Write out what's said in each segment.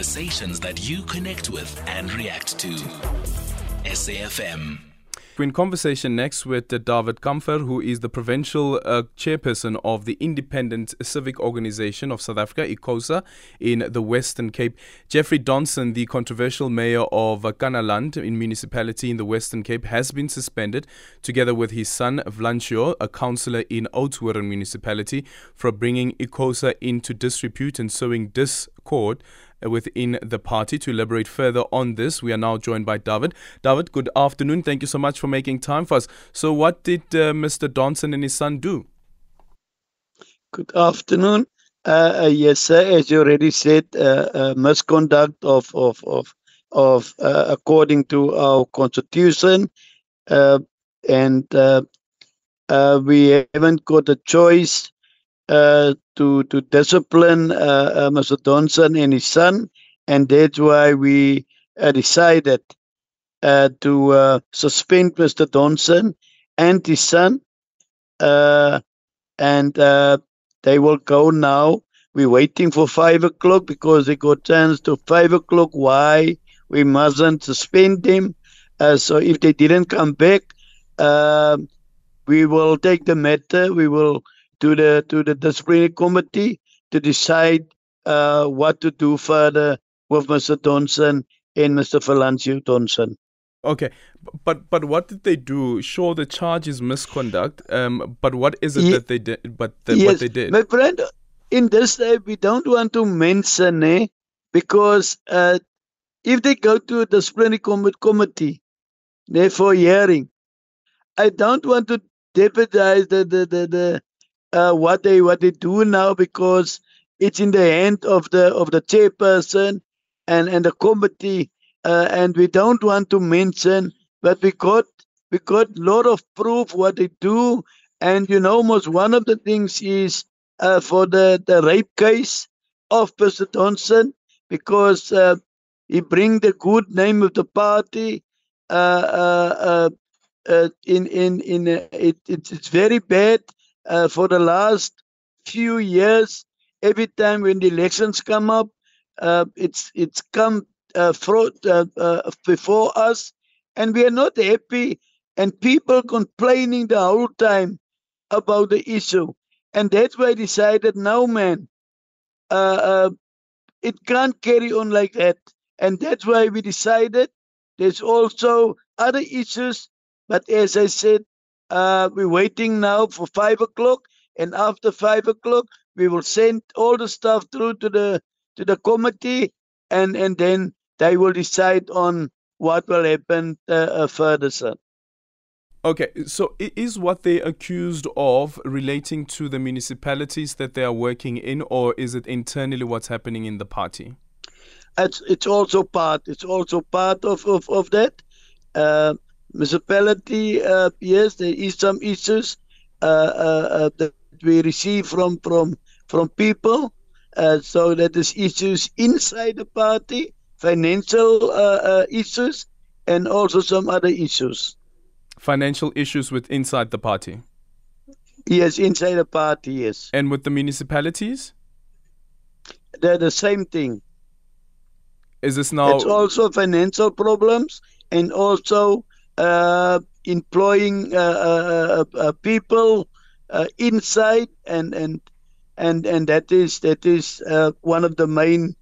Conversations that you connect with and react to. SAFM. We're in conversation next with David Kamfer, who is the provincial uh, chairperson of the Independent Civic Organization of South Africa, ICOSA, in the Western Cape. Jeffrey Donson, the controversial mayor of uh, Kannaland in municipality in the Western Cape, has been suspended, together with his son Vlancio, a councillor in Oudtshoorn municipality, for bringing ICOSA into disrepute and sowing discord within the party. To elaborate further on this, we are now joined by David. David, good afternoon. Thank you so much for making time for us. So, what did uh, Mr. Donson and his son do? Good afternoon. Uh, uh, yes, sir. As you already said, uh, uh misconduct of of of of uh, according to our constitution, and we haven't got a choice uh, to to discipline uh, uh, Mr. Donson and his son, and that's why we uh, decided to suspend Mr. Donson and his son, and they will go now. We're waiting for five o'clock because they got chance to five o'clock. Why we mustn't suspend them? so if they didn't come back, we will take the matter. We will to the to the disciplinary committee to decide uh, what to do further with Mr. Donson and Mr. Valancio Donson. Okay, but but what did they do? Sure, the charge is misconduct. Um, but what is it that they did? But the, yes, what they did, my friend, in this day we don't want to mention, eh, because uh, if they go to a disciplinary com- committee, eh, for hearing, I don't want to deputize the the the, the uh, what they what they do now because it's in the hand of the of the chairperson and and the committee uh, and we don't want to mention but we got we got a lot of proof what they do and you know most one of the things is uh, for the the rape case of Mr. Donson because uh, he bring the good name of the party uh, uh, uh, in in in it, it's very bad uh, for the last few years, every time when the elections come up, uh, it's it's come uh, for, uh, uh, before us, and we are not happy. And people complaining the whole time about the issue, and that's why I decided, no man, uh, it can't carry on like that, and that's why we decided. There's also other issues, but as I said, uh, we're waiting now for five o'clock, and after five o'clock, we will send all the stuff through to the to the committee, and and then they will decide on what will happen uh, uh, further, sir. Okay, so is what they accused of relating to the municipalities that they are working in, or is it internally what's happening in the party? It's it's also part. It's also part of of of that. Uh, municipality, uh, yes, there is some issues uh, uh, uh, that we receive from from from people. Uh, so that is issues inside the party, financial issues, and also some other issues. Financial issues with inside the party. Yes, inside the party, yes. And with the municipalities? They're the same thing. Is this now? It's also financial problems and also Uh, employing uh, uh, uh, uh people inside and and and and that is that is one of the main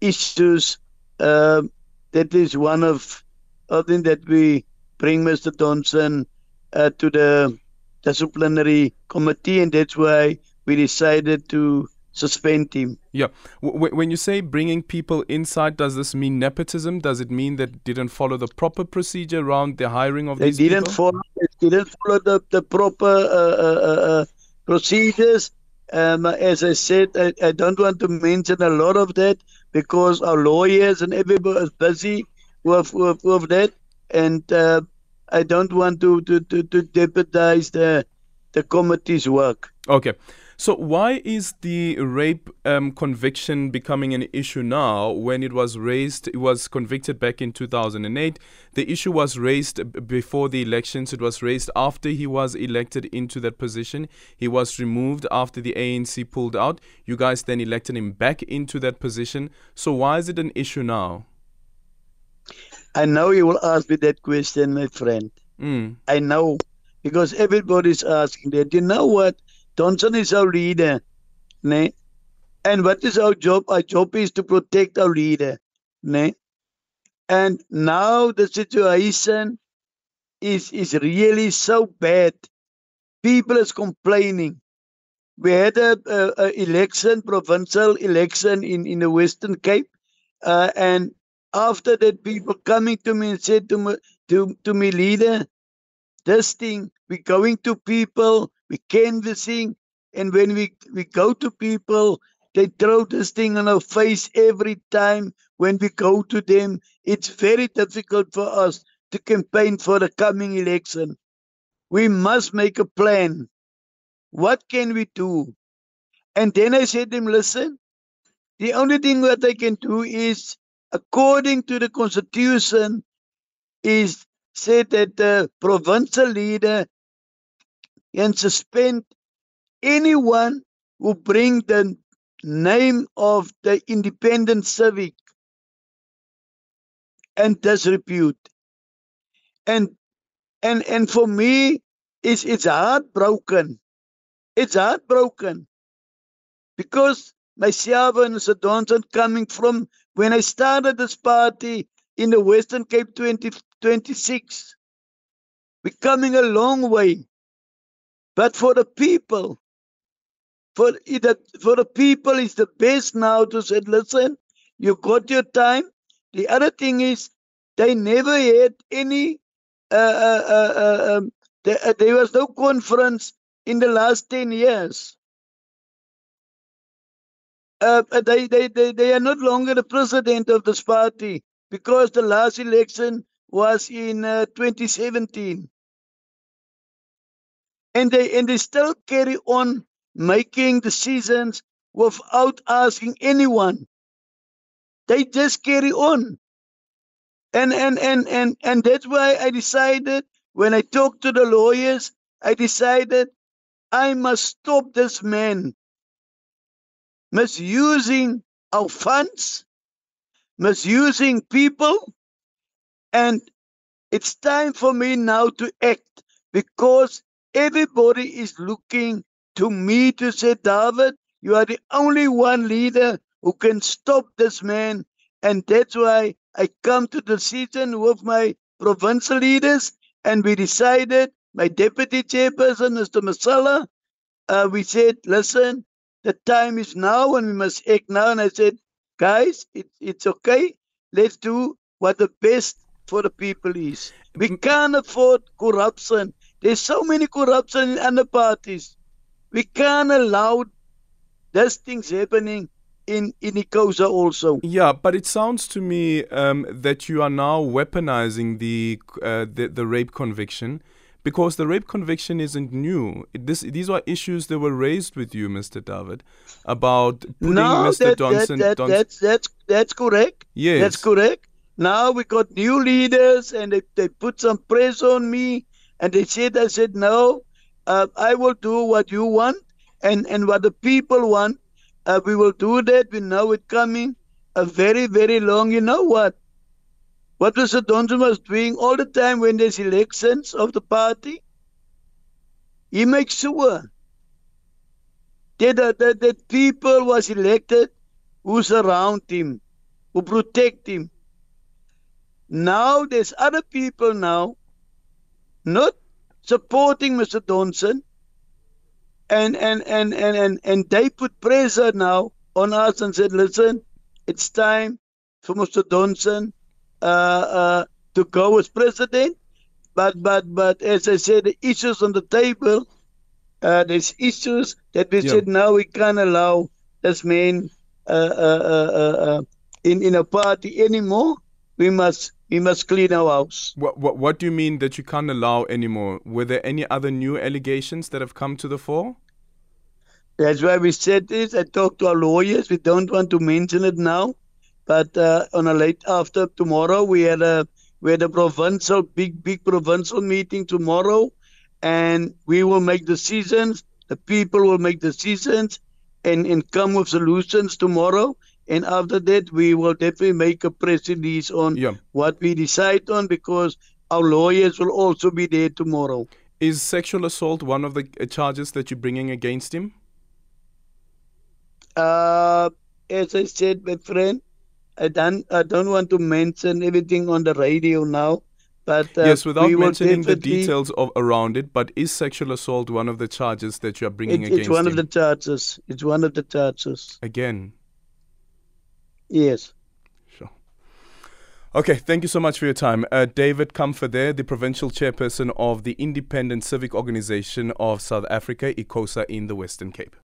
issues. that is one of I think that we bring Mr. Donson to the disciplinary committee, and that's why we decided to suspend him. Yeah. W- when you say bringing people inside, does this mean nepotism? Does it mean that didn't follow the proper procedure around the hiring of they these didn't people? Follow, they didn't follow the, the proper uh, uh, uh, uh, procedures. Um, as I said, I, I, don't want to mention a lot of that because our lawyers and everybody is busy with, with, with that. And uh, I don't want to, to, to, to jeopardize the, the committee's work. Okay. So, why is the rape um, conviction becoming an issue now when it was raised? It was convicted back in 2008. The issue was raised before the elections, it was raised after he was elected into that position. He was removed after the ANC pulled out. You guys then elected him back into that position. So, why is it an issue now? I know you will ask me that question, my friend. Mm. I know because everybody's asking that. You know what? Donson is our leader. Ne? And what is our job? Our job is to protect our leader. Ne? And now the situation is, is really so bad. People is complaining. We had a, a, a election, provincial election in, in the Western Cape, uh, and after that, people coming to me and said to me, to, to me, leader, this thing, we're going to people, we canvassing, and when we, we go to people, they throw this thing on our face every time when we go to them. It's very difficult for us to campaign for the coming election. We must make a plan. What can we do? And then I said to him, listen, the only thing that I can do is, according to the constitution, is said that the eh, provincial leader can suspend anyone who bring the name of the independent civic and disrepute. And and and for me, it's it's heartbroken. It's heartbroken because myself and Mr. Donson coming from when I started this party in the Western Cape 2026, we're coming a long way. But for the people, for the, for the people, it's the best now to say, listen, you got your time. The other thing is, they never had any, uh, uh, uh, uh um, there, uh, there was no conference in the last 10 years. Uh, they, they, they, they are not longer the president of this party because the last election was in uh, 2017 and they and they still carry on making decisions without asking anyone. They just carry on. And and and and and that's why I decided when I talked to the lawyers, I decided I must stop this man misusing our funds, misusing people, and it's time for me now to act because Everybody is looking to me to say, David, you are the only one leader who can stop this man. And that's why I come to the decision with my provincial leaders, and we decided, my deputy chairperson, Mr. Masala, uh, we said, listen, the time is now and we must act now. And I said, guys, it, it's okay. Let's do what the best for the people is. We can't afford corruption. There's so many corruption in other parties. We can't allow those things happening in in Icosa also. Yeah, but it sounds to me um, that you are now weaponizing the, uh, the the rape conviction because the rape conviction isn't new. It, this, these are issues that were raised with you, Mr. David, about putting no, Mr. That, Donson. That, that, that's that's that's correct. Yes, that's correct. Now we got new leaders, and they, they put some pressure on me and they said, I said, no, uh, I will do what you want and, and what the people want. Uh, we will do that. We know it coming a very, very long. You know what? What Mr. Donson was doing all the time when there's elections of the party? He makes sure that, that, that people was elected who surround him, who protect him. Now there's other people now not supporting Mr. Donson, And, and, and, and, and, and they put pressure now on us and said, listen, it's time for Mr. Donson uh, uh, to go as president. But, but, but as I said, the issues on the table, uh, there's issues that we yeah. said now we can't allow this man uh, uh, uh, in, in a party anymore. We must we must clean our house. What, what, what do you mean that you can't allow anymore? Were there any other new allegations that have come to the fore? That's why we said this. I talked to our lawyers. We don't want to mention it now, but uh, on a late after tomorrow, we had a we had a provincial big big provincial meeting tomorrow, and we will make decisions. The people will make decisions, and and come with solutions tomorrow. And after that, we will definitely make a press release on Yeah. what we decide on because our lawyers will also be there tomorrow. Is sexual assault one of the uh, charges that you're bringing against him? Uh, as I said, my friend, I don't, I don't want to mention everything on the radio now, but uh, yes, without mentioning the details of around it, but is sexual assault one of the charges that you are bringing It, against it's one him? of the charges. It's one of the charges. Again. Yes. Sure. Okay, thank you so much for your time. Uh, David Kamfer there, the provincial chairperson of the Independent Civic Organization of South Africa, ICOSA, in the Western Cape.